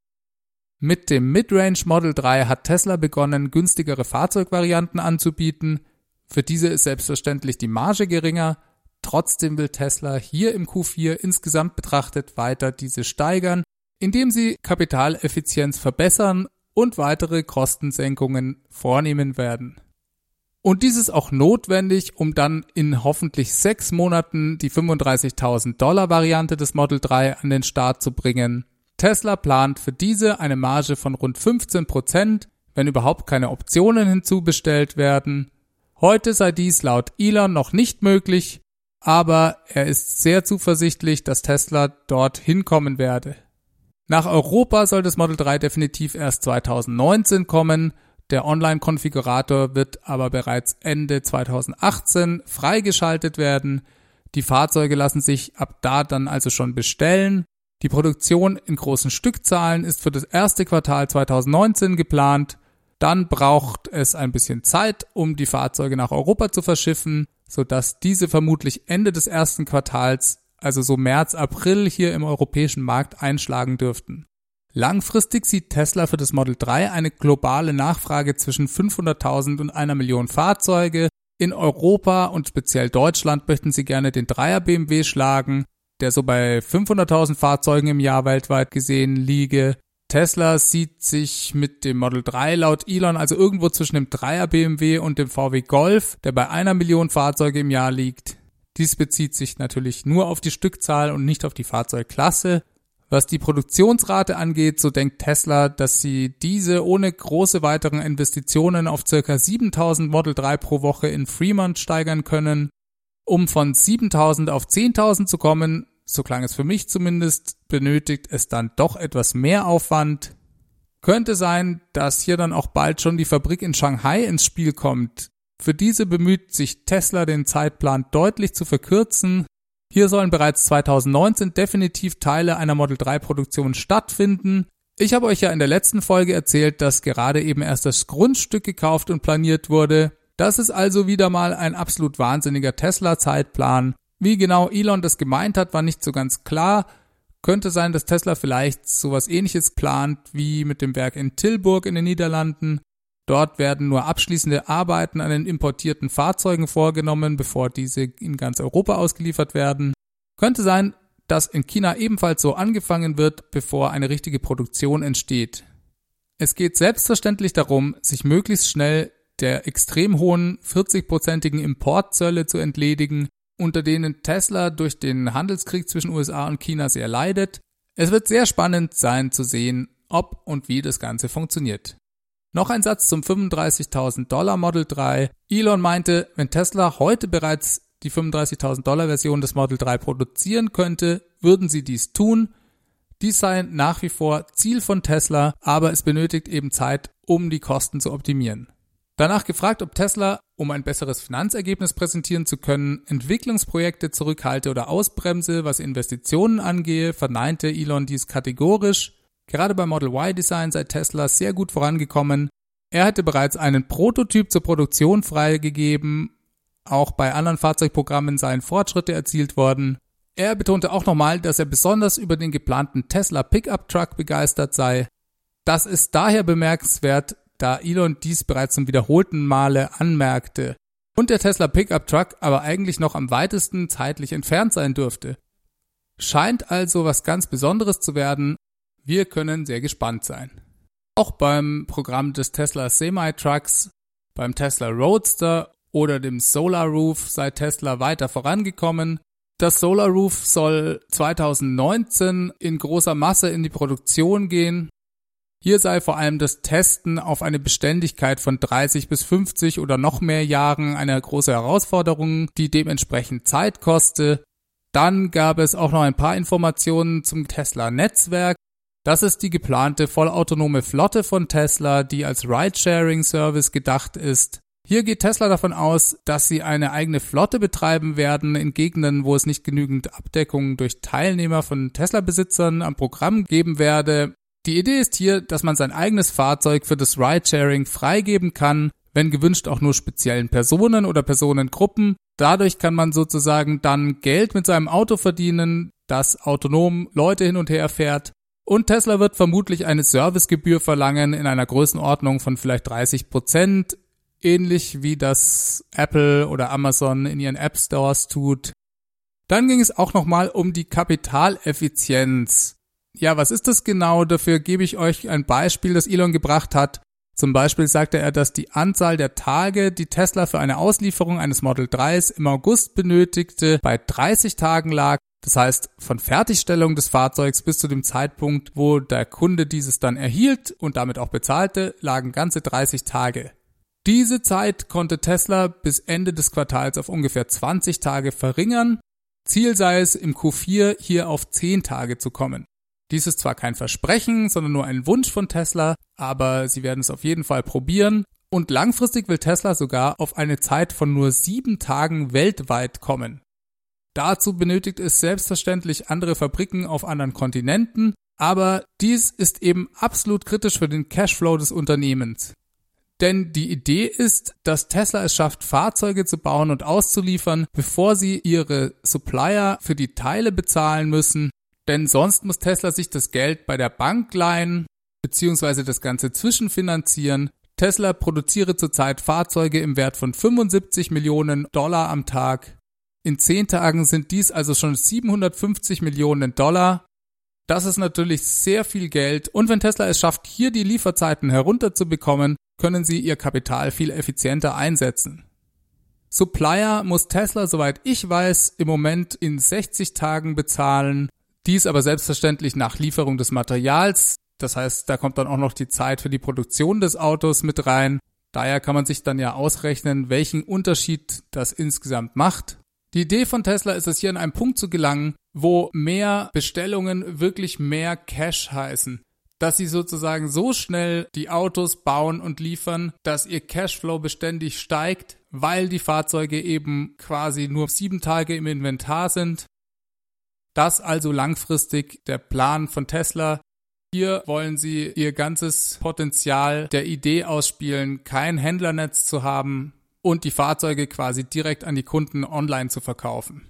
Mit dem Midrange Model 3 hat Tesla begonnen, günstigere Fahrzeugvarianten anzubieten. Für diese ist selbstverständlich die Marge geringer. Trotzdem will Tesla hier im Q4 insgesamt betrachtet weiter diese steigern, indem sie Kapitaleffizienz verbessern und weitere Kostensenkungen vornehmen werden. Und dies ist auch notwendig, um dann in hoffentlich sechs Monaten die 35.000 Dollar Variante des Model 3 an den Start zu bringen. Tesla plant für diese eine Marge von rund 15 Prozent, wenn überhaupt keine Optionen hinzubestellt werden. Heute sei dies laut Elon noch nicht möglich, aber er ist sehr zuversichtlich, dass Tesla dort hinkommen werde. Nach Europa soll das Model 3 definitiv erst 2019 kommen, der Online-Konfigurator wird aber bereits Ende 2018 freigeschaltet werden. Die Fahrzeuge lassen sich ab da dann also schon bestellen. Die Produktion in großen Stückzahlen ist für das erste Quartal 2019 geplant. Dann braucht es ein bisschen Zeit, um die Fahrzeuge nach Europa zu verschiffen, sodass diese vermutlich Ende des ersten Quartals, also so März, April hier im europäischen Markt einschlagen dürften. Langfristig sieht Tesla für das Model 3 eine globale Nachfrage zwischen 500.000 und einer Million Fahrzeuge. In Europa und speziell Deutschland möchten sie gerne den 3er BMW schlagen, der so bei 500.000 Fahrzeugen im Jahr weltweit gesehen liege. Tesla sieht sich mit dem Model 3 laut Elon also irgendwo zwischen dem 3er BMW und dem VW Golf, der bei einer Million Fahrzeuge im Jahr liegt. Dies bezieht sich natürlich nur auf die Stückzahl und nicht auf die Fahrzeugklasse. Was die Produktionsrate angeht, so denkt Tesla, dass sie diese ohne große weiteren Investitionen auf circa 7000 Model 3 pro Woche in Fremont steigern können. Um von 7000 auf 10.000 zu kommen, so klang es für mich zumindest, benötigt es dann doch etwas mehr Aufwand. Könnte sein, dass hier dann auch bald schon die Fabrik in Shanghai ins Spiel kommt. Für diese bemüht sich Tesla den Zeitplan deutlich zu verkürzen, hier sollen bereits 2019 definitiv Teile einer Model 3 Produktion stattfinden. Ich habe euch ja in der letzten Folge erzählt, dass gerade eben erst das Grundstück gekauft und planiert wurde. Das ist also wieder mal ein absolut wahnsinniger Tesla-Zeitplan. Wie genau Elon das gemeint hat, war nicht so ganz klar. Könnte sein, dass Tesla vielleicht sowas ähnliches plant wie mit dem Werk in Tilburg in den Niederlanden. Dort werden nur abschließende Arbeiten an den importierten Fahrzeugen vorgenommen, bevor diese in ganz Europa ausgeliefert werden. Könnte sein, dass in China ebenfalls so angefangen wird, bevor eine richtige Produktion entsteht. Es geht selbstverständlich darum, sich möglichst schnell der extrem hohen 40-prozentigen Importzölle zu entledigen, unter denen Tesla durch den Handelskrieg zwischen USA und China sehr leidet. Es wird sehr spannend sein zu sehen, ob und wie das Ganze funktioniert. Noch ein Satz zum 35.000 Dollar Model 3. Elon meinte, wenn Tesla heute bereits die 35.000 Dollar Version des Model 3 produzieren könnte, würden sie dies tun. Dies sei nach wie vor Ziel von Tesla, aber es benötigt eben Zeit, um die Kosten zu optimieren. Danach gefragt, ob Tesla, um ein besseres Finanzergebnis präsentieren zu können, Entwicklungsprojekte zurückhalte oder ausbremse, was Investitionen angehe, verneinte Elon dies kategorisch. Gerade beim Model Y-Design sei Tesla sehr gut vorangekommen. Er hätte bereits einen Prototyp zur Produktion freigegeben. Auch bei anderen Fahrzeugprogrammen seien Fortschritte erzielt worden. Er betonte auch nochmal, dass er besonders über den geplanten Tesla Pickup Truck begeistert sei. Das ist daher bemerkenswert, da Elon dies bereits zum wiederholten Male anmerkte. und der Tesla Pickup Truck aber eigentlich noch am weitesten zeitlich entfernt sein dürfte. Scheint also was ganz Besonderes zu werden. Wir können sehr gespannt sein. Auch beim Programm des Tesla Semi-Trucks, beim Tesla Roadster oder dem Solar Roof sei Tesla weiter vorangekommen. Das Solar Roof soll 2019 in großer Masse in die Produktion gehen. Hier sei vor allem das Testen auf eine Beständigkeit von 30 bis 50 oder noch mehr Jahren eine große Herausforderung, die dementsprechend Zeit koste. Dann gab es auch noch ein paar Informationen zum Tesla-Netzwerk. Das ist die geplante vollautonome Flotte von Tesla, die als Ride-Sharing-Service gedacht ist. Hier geht Tesla davon aus, dass sie eine eigene Flotte betreiben werden in Gegenden, wo es nicht genügend Abdeckung durch Teilnehmer von Tesla-Besitzern am Programm geben werde. Die Idee ist hier, dass man sein eigenes Fahrzeug für das Ride-Sharing freigeben kann, wenn gewünscht auch nur speziellen Personen oder Personengruppen. Dadurch kann man sozusagen dann Geld mit seinem Auto verdienen, das autonom Leute hin und her fährt und Tesla wird vermutlich eine Servicegebühr verlangen in einer Größenordnung von vielleicht 30 Prozent, ähnlich wie das Apple oder Amazon in ihren App Stores tut. Dann ging es auch nochmal um die Kapitaleffizienz. Ja, was ist das genau? Dafür gebe ich euch ein Beispiel, das Elon gebracht hat. Zum Beispiel sagte er, dass die Anzahl der Tage, die Tesla für eine Auslieferung eines Model 3s im August benötigte, bei 30 Tagen lag das heißt, von Fertigstellung des Fahrzeugs bis zu dem Zeitpunkt, wo der Kunde dieses dann erhielt und damit auch bezahlte, lagen ganze 30 Tage. Diese Zeit konnte Tesla bis Ende des Quartals auf ungefähr 20 Tage verringern. Ziel sei es, im Q4 hier auf 10 Tage zu kommen. Dies ist zwar kein Versprechen, sondern nur ein Wunsch von Tesla, aber sie werden es auf jeden Fall probieren. Und langfristig will Tesla sogar auf eine Zeit von nur sieben Tagen weltweit kommen. Dazu benötigt es selbstverständlich andere Fabriken auf anderen Kontinenten, aber dies ist eben absolut kritisch für den Cashflow des Unternehmens. Denn die Idee ist, dass Tesla es schafft, Fahrzeuge zu bauen und auszuliefern, bevor sie ihre Supplier für die Teile bezahlen müssen. Denn sonst muss Tesla sich das Geld bei der Bank leihen, beziehungsweise das Ganze zwischenfinanzieren. Tesla produziere zurzeit Fahrzeuge im Wert von 75 Millionen Dollar am Tag. In zehn Tagen sind dies also schon 750 Millionen Dollar. Das ist natürlich sehr viel Geld und wenn Tesla es schafft, hier die Lieferzeiten herunterzubekommen, können sie ihr Kapital viel effizienter einsetzen. Supplier muss Tesla, soweit ich weiß, im Moment in 60 Tagen bezahlen, dies aber selbstverständlich nach Lieferung des Materials. Das heißt, da kommt dann auch noch die Zeit für die Produktion des Autos mit rein. Daher kann man sich dann ja ausrechnen, welchen Unterschied das insgesamt macht. Die Idee von Tesla ist es hier an einen Punkt zu gelangen, wo mehr Bestellungen wirklich mehr Cash heißen. Dass sie sozusagen so schnell die Autos bauen und liefern, dass ihr Cashflow beständig steigt, weil die Fahrzeuge eben quasi nur sieben Tage im Inventar sind. Das also langfristig der Plan von Tesla. Hier wollen sie ihr ganzes Potenzial der Idee ausspielen, kein Händlernetz zu haben, und die Fahrzeuge quasi direkt an die Kunden online zu verkaufen.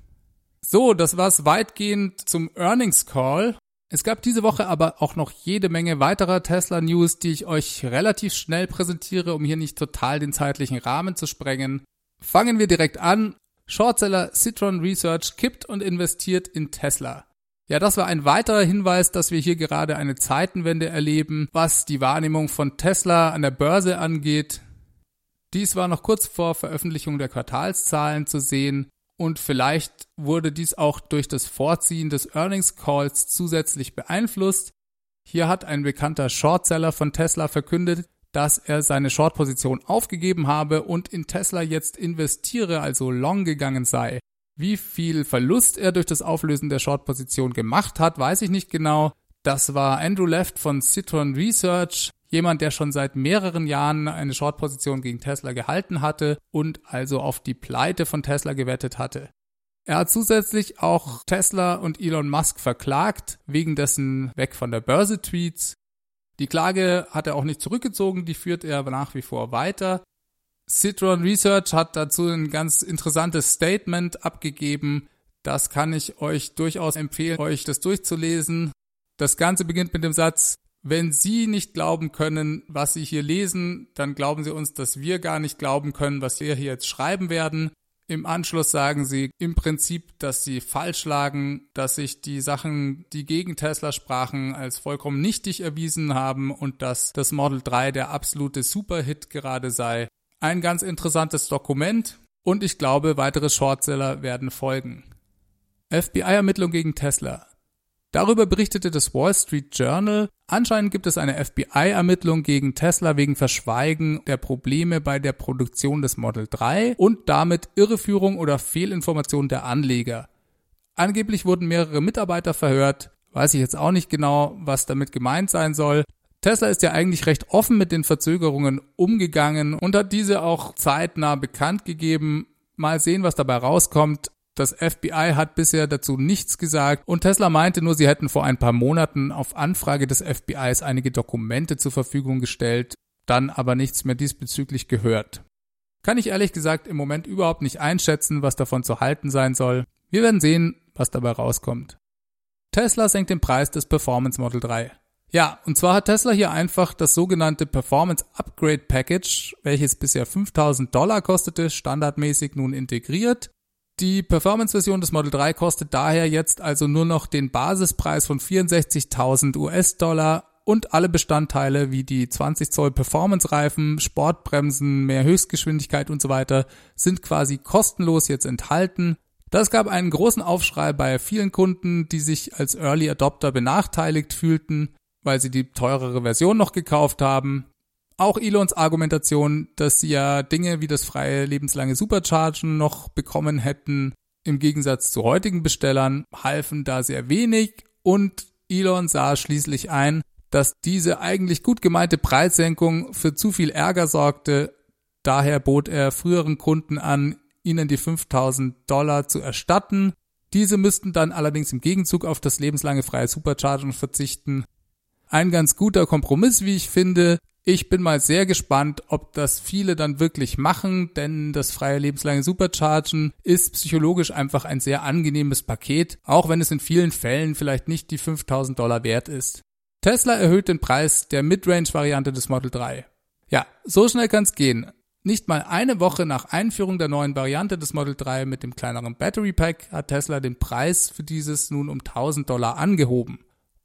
So, das war's weitgehend zum Earnings Call. Es gab diese Woche aber auch noch jede Menge weiterer Tesla News, die ich euch relativ schnell präsentiere, um hier nicht total den zeitlichen Rahmen zu sprengen. Fangen wir direkt an. Shortseller Citron Research kippt und investiert in Tesla. Ja, das war ein weiterer Hinweis, dass wir hier gerade eine Zeitenwende erleben, was die Wahrnehmung von Tesla an der Börse angeht. Dies war noch kurz vor Veröffentlichung der Quartalszahlen zu sehen und vielleicht wurde dies auch durch das Vorziehen des Earnings Calls zusätzlich beeinflusst. Hier hat ein bekannter Shortseller von Tesla verkündet, dass er seine Shortposition aufgegeben habe und in Tesla jetzt investiere, also long gegangen sei. Wie viel Verlust er durch das Auflösen der Shortposition gemacht hat, weiß ich nicht genau. Das war Andrew Left von Citron Research jemand, der schon seit mehreren Jahren eine Short-Position gegen Tesla gehalten hatte und also auf die Pleite von Tesla gewettet hatte. Er hat zusätzlich auch Tesla und Elon Musk verklagt wegen dessen Weg von der Börse Tweets. Die Klage hat er auch nicht zurückgezogen, die führt er nach wie vor weiter. Citron Research hat dazu ein ganz interessantes Statement abgegeben. Das kann ich euch durchaus empfehlen, euch das durchzulesen. Das Ganze beginnt mit dem Satz, Wenn Sie nicht glauben können, was Sie hier lesen, dann glauben Sie uns, dass wir gar nicht glauben können, was wir hier jetzt schreiben werden. Im Anschluss sagen sie im Prinzip, dass sie falsch lagen, dass sich die Sachen, die gegen Tesla sprachen, als vollkommen nichtig erwiesen haben und dass das Model 3 der absolute Superhit gerade sei. Ein ganz interessantes Dokument und ich glaube, weitere Shortseller werden folgen. FBI-Ermittlung gegen Tesla. Darüber berichtete das Wall Street Journal. Anscheinend gibt es eine FBI-Ermittlung gegen Tesla wegen Verschweigen der Probleme bei der Produktion des Model 3 und damit Irreführung oder Fehlinformation der Anleger. Angeblich wurden mehrere Mitarbeiter verhört. Weiß ich jetzt auch nicht genau, was damit gemeint sein soll. Tesla ist ja eigentlich recht offen mit den Verzögerungen umgegangen und hat diese auch zeitnah bekannt gegeben. Mal sehen, was dabei rauskommt. Das FBI hat bisher dazu nichts gesagt und Tesla meinte nur, sie hätten vor ein paar Monaten auf Anfrage des FBIs einige Dokumente zur Verfügung gestellt, dann aber nichts mehr diesbezüglich gehört. Kann ich ehrlich gesagt im Moment überhaupt nicht einschätzen, was davon zu halten sein soll. Wir werden sehen, was dabei rauskommt. Tesla senkt den Preis des Performance Model 3. Ja, und zwar hat Tesla hier einfach das sogenannte Performance Upgrade Package, welches bisher 5000 Dollar kostete, standardmäßig nun integriert die Performance-Version des Model 3 kostet daher jetzt also nur noch den Basispreis von 64.000 US-Dollar und alle Bestandteile wie die 20 Zoll Performance-Reifen, Sportbremsen, mehr Höchstgeschwindigkeit und so weiter sind quasi kostenlos jetzt enthalten. Das gab einen großen Aufschrei bei vielen Kunden, die sich als Early Adopter benachteiligt fühlten, weil sie die teurere Version noch gekauft haben. Auch Elons Argumentation, dass sie ja Dinge wie das freie lebenslange Superchargen noch bekommen hätten, im Gegensatz zu heutigen Bestellern, halfen da sehr wenig und Elon sah schließlich ein, dass diese eigentlich gut gemeinte Preissenkung für zu viel Ärger sorgte. Daher bot er früheren Kunden an, ihnen die 5000 Dollar zu erstatten. Diese müssten dann allerdings im Gegenzug auf das lebenslange freie Superchargen verzichten. Ein ganz guter Kompromiss, wie ich finde, ich bin mal sehr gespannt, ob das viele dann wirklich machen, denn das freie lebenslange Superchargen ist psychologisch einfach ein sehr angenehmes Paket, auch wenn es in vielen Fällen vielleicht nicht die 5000 Dollar wert ist. Tesla erhöht den Preis der Midrange-Variante des Model 3. Ja, so schnell kann's gehen. Nicht mal eine Woche nach Einführung der neuen Variante des Model 3 mit dem kleineren Battery Pack hat Tesla den Preis für dieses nun um 1000 Dollar angehoben.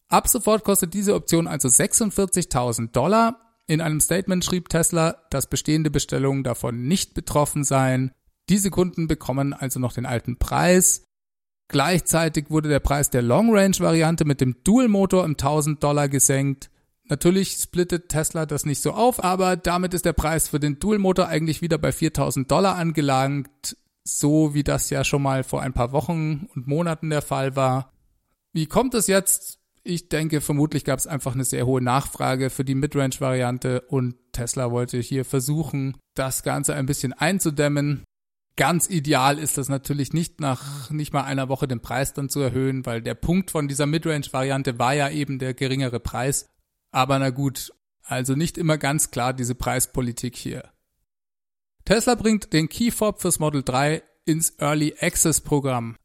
Ab sofort kostet diese Option also 46.000 Dollar in einem Statement schrieb Tesla, dass bestehende Bestellungen davon nicht betroffen seien. Diese Kunden bekommen also noch den alten Preis. Gleichzeitig wurde der Preis der Long Range Variante mit dem Dual Motor um 1000 Dollar gesenkt. Natürlich splittet Tesla das nicht so auf, aber damit ist der Preis für den Dual Motor eigentlich wieder bei 4000 Dollar angelangt, so wie das ja schon mal vor ein paar Wochen und Monaten der Fall war. Wie kommt es jetzt? Ich denke, vermutlich gab es einfach eine sehr hohe Nachfrage für die Midrange-Variante und Tesla wollte hier versuchen, das Ganze ein bisschen einzudämmen. Ganz ideal ist das natürlich nicht nach nicht mal einer Woche den Preis dann zu erhöhen, weil der Punkt von dieser Midrange-Variante war ja eben der geringere Preis. Aber na gut, also nicht immer ganz klar diese Preispolitik hier. Tesla bringt den Key Fob fürs Model 3 ins Early Access Programm.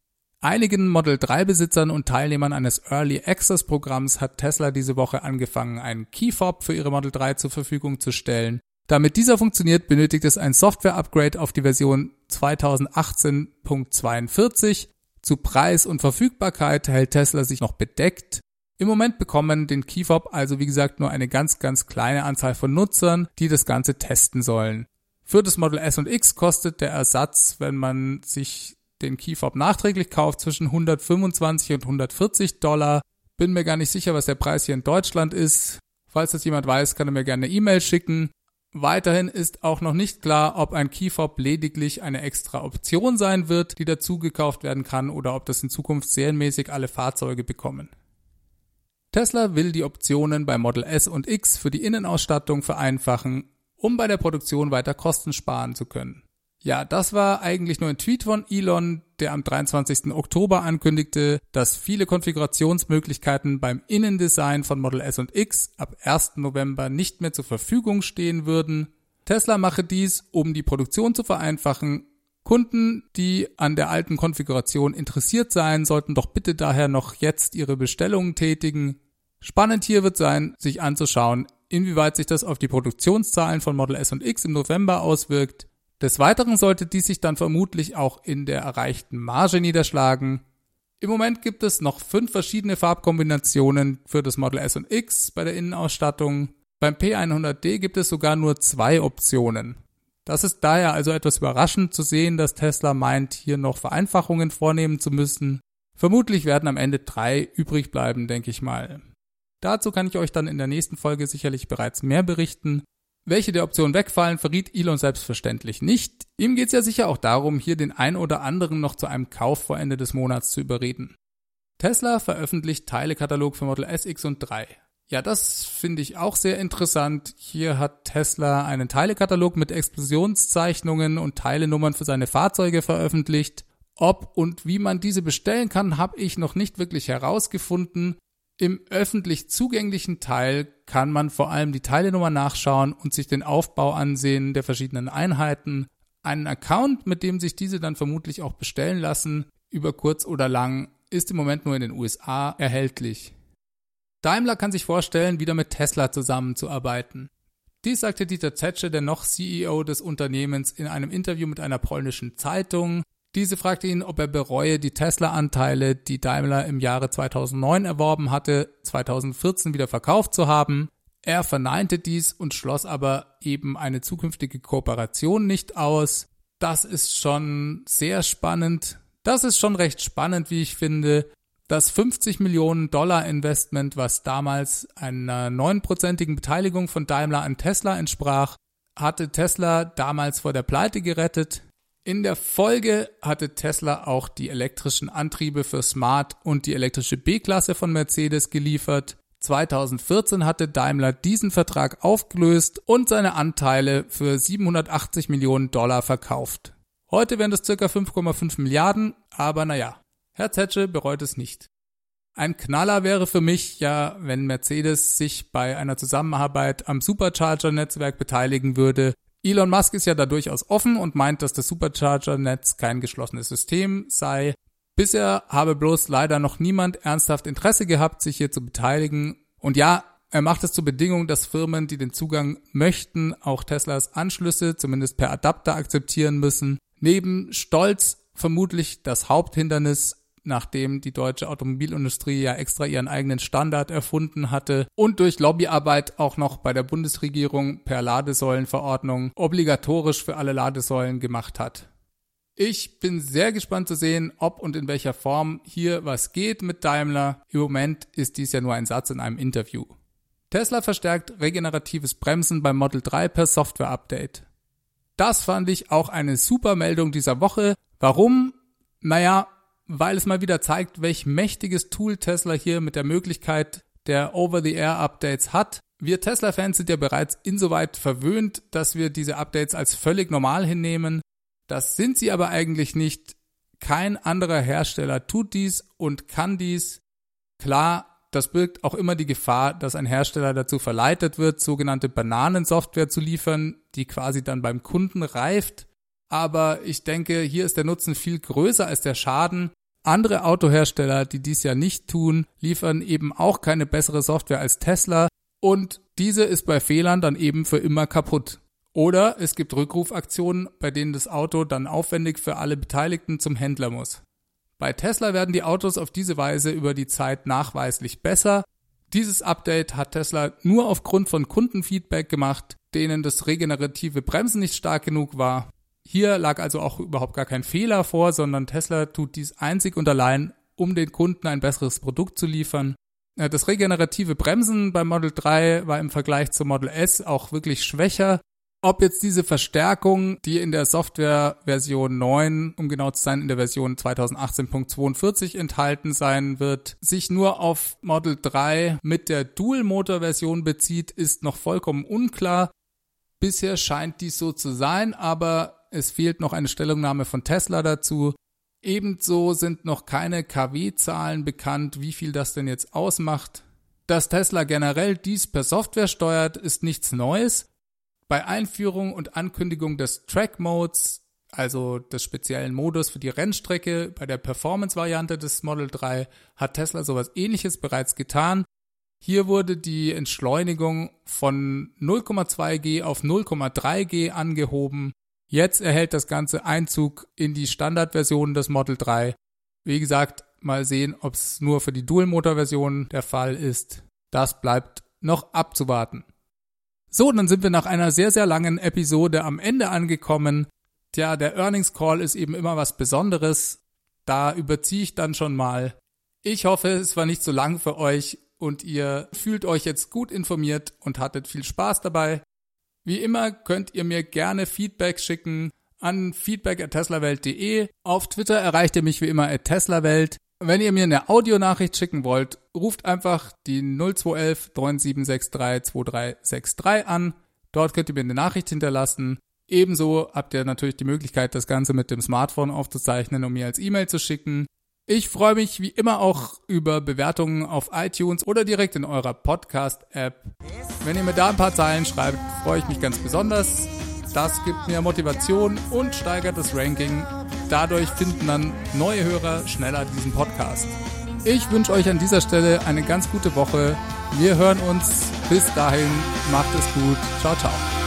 Einigen Model 3 Besitzern und Teilnehmern eines Early Access Programms hat Tesla diese Woche angefangen, einen Key Fob für ihre Model 3 zur Verfügung zu stellen. Damit dieser funktioniert, benötigt es ein Software-Upgrade auf die Version 2018.42. Zu Preis und Verfügbarkeit hält Tesla sich noch bedeckt. Im Moment bekommen den Key Fob also wie gesagt nur eine ganz, ganz kleine Anzahl von Nutzern, die das Ganze testen sollen. Für das Model S und X kostet der Ersatz, wenn man sich den Keyfob nachträglich kauft, zwischen 125 und 140 Dollar. Bin mir gar nicht sicher, was der Preis hier in Deutschland ist. Falls das jemand weiß, kann er mir gerne eine E-Mail schicken. Weiterhin ist auch noch nicht klar, ob ein Keyfob lediglich eine extra Option sein wird, die dazu gekauft werden kann, oder ob das in Zukunft serienmäßig alle Fahrzeuge bekommen. Tesla will die Optionen bei Model S und X für die Innenausstattung vereinfachen, um bei der Produktion weiter Kosten sparen zu können. Ja, das war eigentlich nur ein Tweet von Elon, der am 23. Oktober ankündigte, dass viele Konfigurationsmöglichkeiten beim Innendesign von Model S und X ab 1. November nicht mehr zur Verfügung stehen würden. Tesla mache dies, um die Produktion zu vereinfachen. Kunden, die an der alten Konfiguration interessiert seien, sollten doch bitte daher noch jetzt ihre Bestellungen tätigen. Spannend hier wird sein, sich anzuschauen, inwieweit sich das auf die Produktionszahlen von Model S und X im November auswirkt. Des Weiteren sollte dies sich dann vermutlich auch in der erreichten Marge niederschlagen. Im Moment gibt es noch fünf verschiedene Farbkombinationen für das Model S und X bei der Innenausstattung. Beim P100D gibt es sogar nur zwei Optionen. Das ist daher also etwas überraschend zu sehen, dass Tesla meint, hier noch Vereinfachungen vornehmen zu müssen. Vermutlich werden am Ende drei übrig bleiben, denke ich mal. Dazu kann ich euch dann in der nächsten Folge sicherlich bereits mehr berichten. Welche der Optionen wegfallen, verriet Elon selbstverständlich nicht. Ihm geht es ja sicher auch darum, hier den ein oder anderen noch zu einem Kauf vor Ende des Monats zu überreden. Tesla veröffentlicht Teilekatalog für Model S, X und 3. Ja, das finde ich auch sehr interessant. Hier hat Tesla einen Teilekatalog mit Explosionszeichnungen und Teilenummern für seine Fahrzeuge veröffentlicht. Ob und wie man diese bestellen kann, habe ich noch nicht wirklich herausgefunden. Im öffentlich zugänglichen Teil kann man vor allem die Teilenummer nachschauen und sich den Aufbau ansehen der verschiedenen Einheiten. Einen Account, mit dem sich diese dann vermutlich auch bestellen lassen, über kurz oder lang, ist im Moment nur in den USA erhältlich. Daimler kann sich vorstellen, wieder mit Tesla zusammenzuarbeiten. Dies sagte Dieter Zetsche, der noch CEO des Unternehmens, in einem Interview mit einer polnischen Zeitung. Diese fragte ihn, ob er bereue, die Tesla-Anteile, die Daimler im Jahre 2009 erworben hatte, 2014 wieder verkauft zu haben. Er verneinte dies und schloss aber eben eine zukünftige Kooperation nicht aus. Das ist schon sehr spannend. Das ist schon recht spannend, wie ich finde. Das 50 Millionen Dollar Investment, was damals einer neunprozentigen Beteiligung von Daimler an Tesla entsprach, hatte Tesla damals vor der Pleite gerettet. In der Folge hatte Tesla auch die elektrischen Antriebe für Smart und die elektrische B-Klasse von Mercedes geliefert. 2014 hatte Daimler diesen Vertrag aufgelöst und seine Anteile für 780 Millionen Dollar verkauft. Heute wären das circa 5,5 Milliarden, aber naja, Herr Zetsche bereut es nicht. Ein Knaller wäre für mich ja, wenn Mercedes sich bei einer Zusammenarbeit am Supercharger-Netzwerk beteiligen würde Elon Musk ist ja da durchaus offen und meint, dass das Supercharger-Netz kein geschlossenes System sei. Bisher habe bloß leider noch niemand ernsthaft Interesse gehabt, sich hier zu beteiligen. Und ja, er macht es zur Bedingung, dass Firmen, die den Zugang möchten, auch Teslas Anschlüsse zumindest per Adapter akzeptieren müssen. Neben Stolz vermutlich das Haupthindernis nachdem die deutsche Automobilindustrie ja extra ihren eigenen Standard erfunden hatte und durch Lobbyarbeit auch noch bei der Bundesregierung per Ladesäulenverordnung obligatorisch für alle Ladesäulen gemacht hat. Ich bin sehr gespannt zu sehen, ob und in welcher Form hier was geht mit Daimler. Im Moment ist dies ja nur ein Satz in einem Interview. Tesla verstärkt regeneratives Bremsen beim Model 3 per Software-Update. Das fand ich auch eine super Meldung dieser Woche. Warum? Naja, weil es mal wieder zeigt, welch mächtiges Tool Tesla hier mit der Möglichkeit der Over-the-Air-Updates hat. Wir Tesla-Fans sind ja bereits insoweit verwöhnt, dass wir diese Updates als völlig normal hinnehmen. Das sind sie aber eigentlich nicht. Kein anderer Hersteller tut dies und kann dies. Klar, das birgt auch immer die Gefahr, dass ein Hersteller dazu verleitet wird, sogenannte Bananensoftware zu liefern, die quasi dann beim Kunden reift aber ich denke, hier ist der Nutzen viel größer als der Schaden. Andere Autohersteller, die dies ja nicht tun, liefern eben auch keine bessere Software als Tesla und diese ist bei Fehlern dann eben für immer kaputt. Oder es gibt Rückrufaktionen, bei denen das Auto dann aufwendig für alle Beteiligten zum Händler muss. Bei Tesla werden die Autos auf diese Weise über die Zeit nachweislich besser. Dieses Update hat Tesla nur aufgrund von Kundenfeedback gemacht, denen das regenerative Bremsen nicht stark genug war hier lag also auch überhaupt gar kein Fehler vor, sondern Tesla tut dies einzig und allein, um den Kunden ein besseres Produkt zu liefern. Äh, das regenerative Bremsen beim Model 3 war im Vergleich zum Model S auch wirklich schwächer. Ob jetzt diese Verstärkung, die in der Software Version 9, um genau zu sein, in der Version 2018.42 enthalten sein wird, sich nur auf Model 3 mit der Dual-Motor-Version bezieht, ist noch vollkommen unklar. Bisher scheint dies so zu sein, aber es fehlt noch eine Stellungnahme von Tesla dazu. Ebenso sind noch keine KW-Zahlen bekannt, wie viel das denn jetzt ausmacht. Dass Tesla generell dies per Software steuert, ist nichts Neues. Bei Einführung und Ankündigung des Track Modes, also des speziellen Modus für die Rennstrecke, bei der Performance-Variante des Model 3, hat Tesla sowas ähnliches bereits getan. Hier wurde die Entschleunigung von 0,2G auf 0,3G angehoben. Jetzt erhält das Ganze Einzug in die Standardversion des Model 3. Wie gesagt, mal sehen, ob es nur für die Dual-Motor-Version der Fall ist. Das bleibt noch abzuwarten. So, dann sind wir nach einer sehr, sehr langen Episode am Ende angekommen. Tja, der Earnings Call ist eben immer was Besonderes. Da überziehe ich dann schon mal. Ich hoffe, es war nicht so lang für euch und ihr fühlt euch jetzt gut informiert und hattet viel Spaß dabei. Wie immer könnt ihr mir gerne Feedback schicken an feedback@teslawelt.de. Auf Twitter erreicht ihr mich wie immer at teslawelt. Wenn ihr mir eine Audionachricht schicken wollt, ruft einfach die 0211 9763 2363 an. Dort könnt ihr mir eine Nachricht hinterlassen. Ebenso habt ihr natürlich die Möglichkeit, das Ganze mit dem Smartphone aufzuzeichnen, um mir als E-Mail zu schicken. Ich freue mich wie immer auch über Bewertungen auf iTunes oder direkt in eurer Podcast-App. Wenn ihr mir da ein paar Zeilen schreibt, freue ich mich ganz besonders. Das gibt mir Motivation und steigert das Ranking. Dadurch finden dann neue Hörer schneller diesen Podcast. Ich wünsche euch an dieser Stelle eine ganz gute Woche. Wir hören uns. Bis dahin, macht es gut. Ciao, ciao.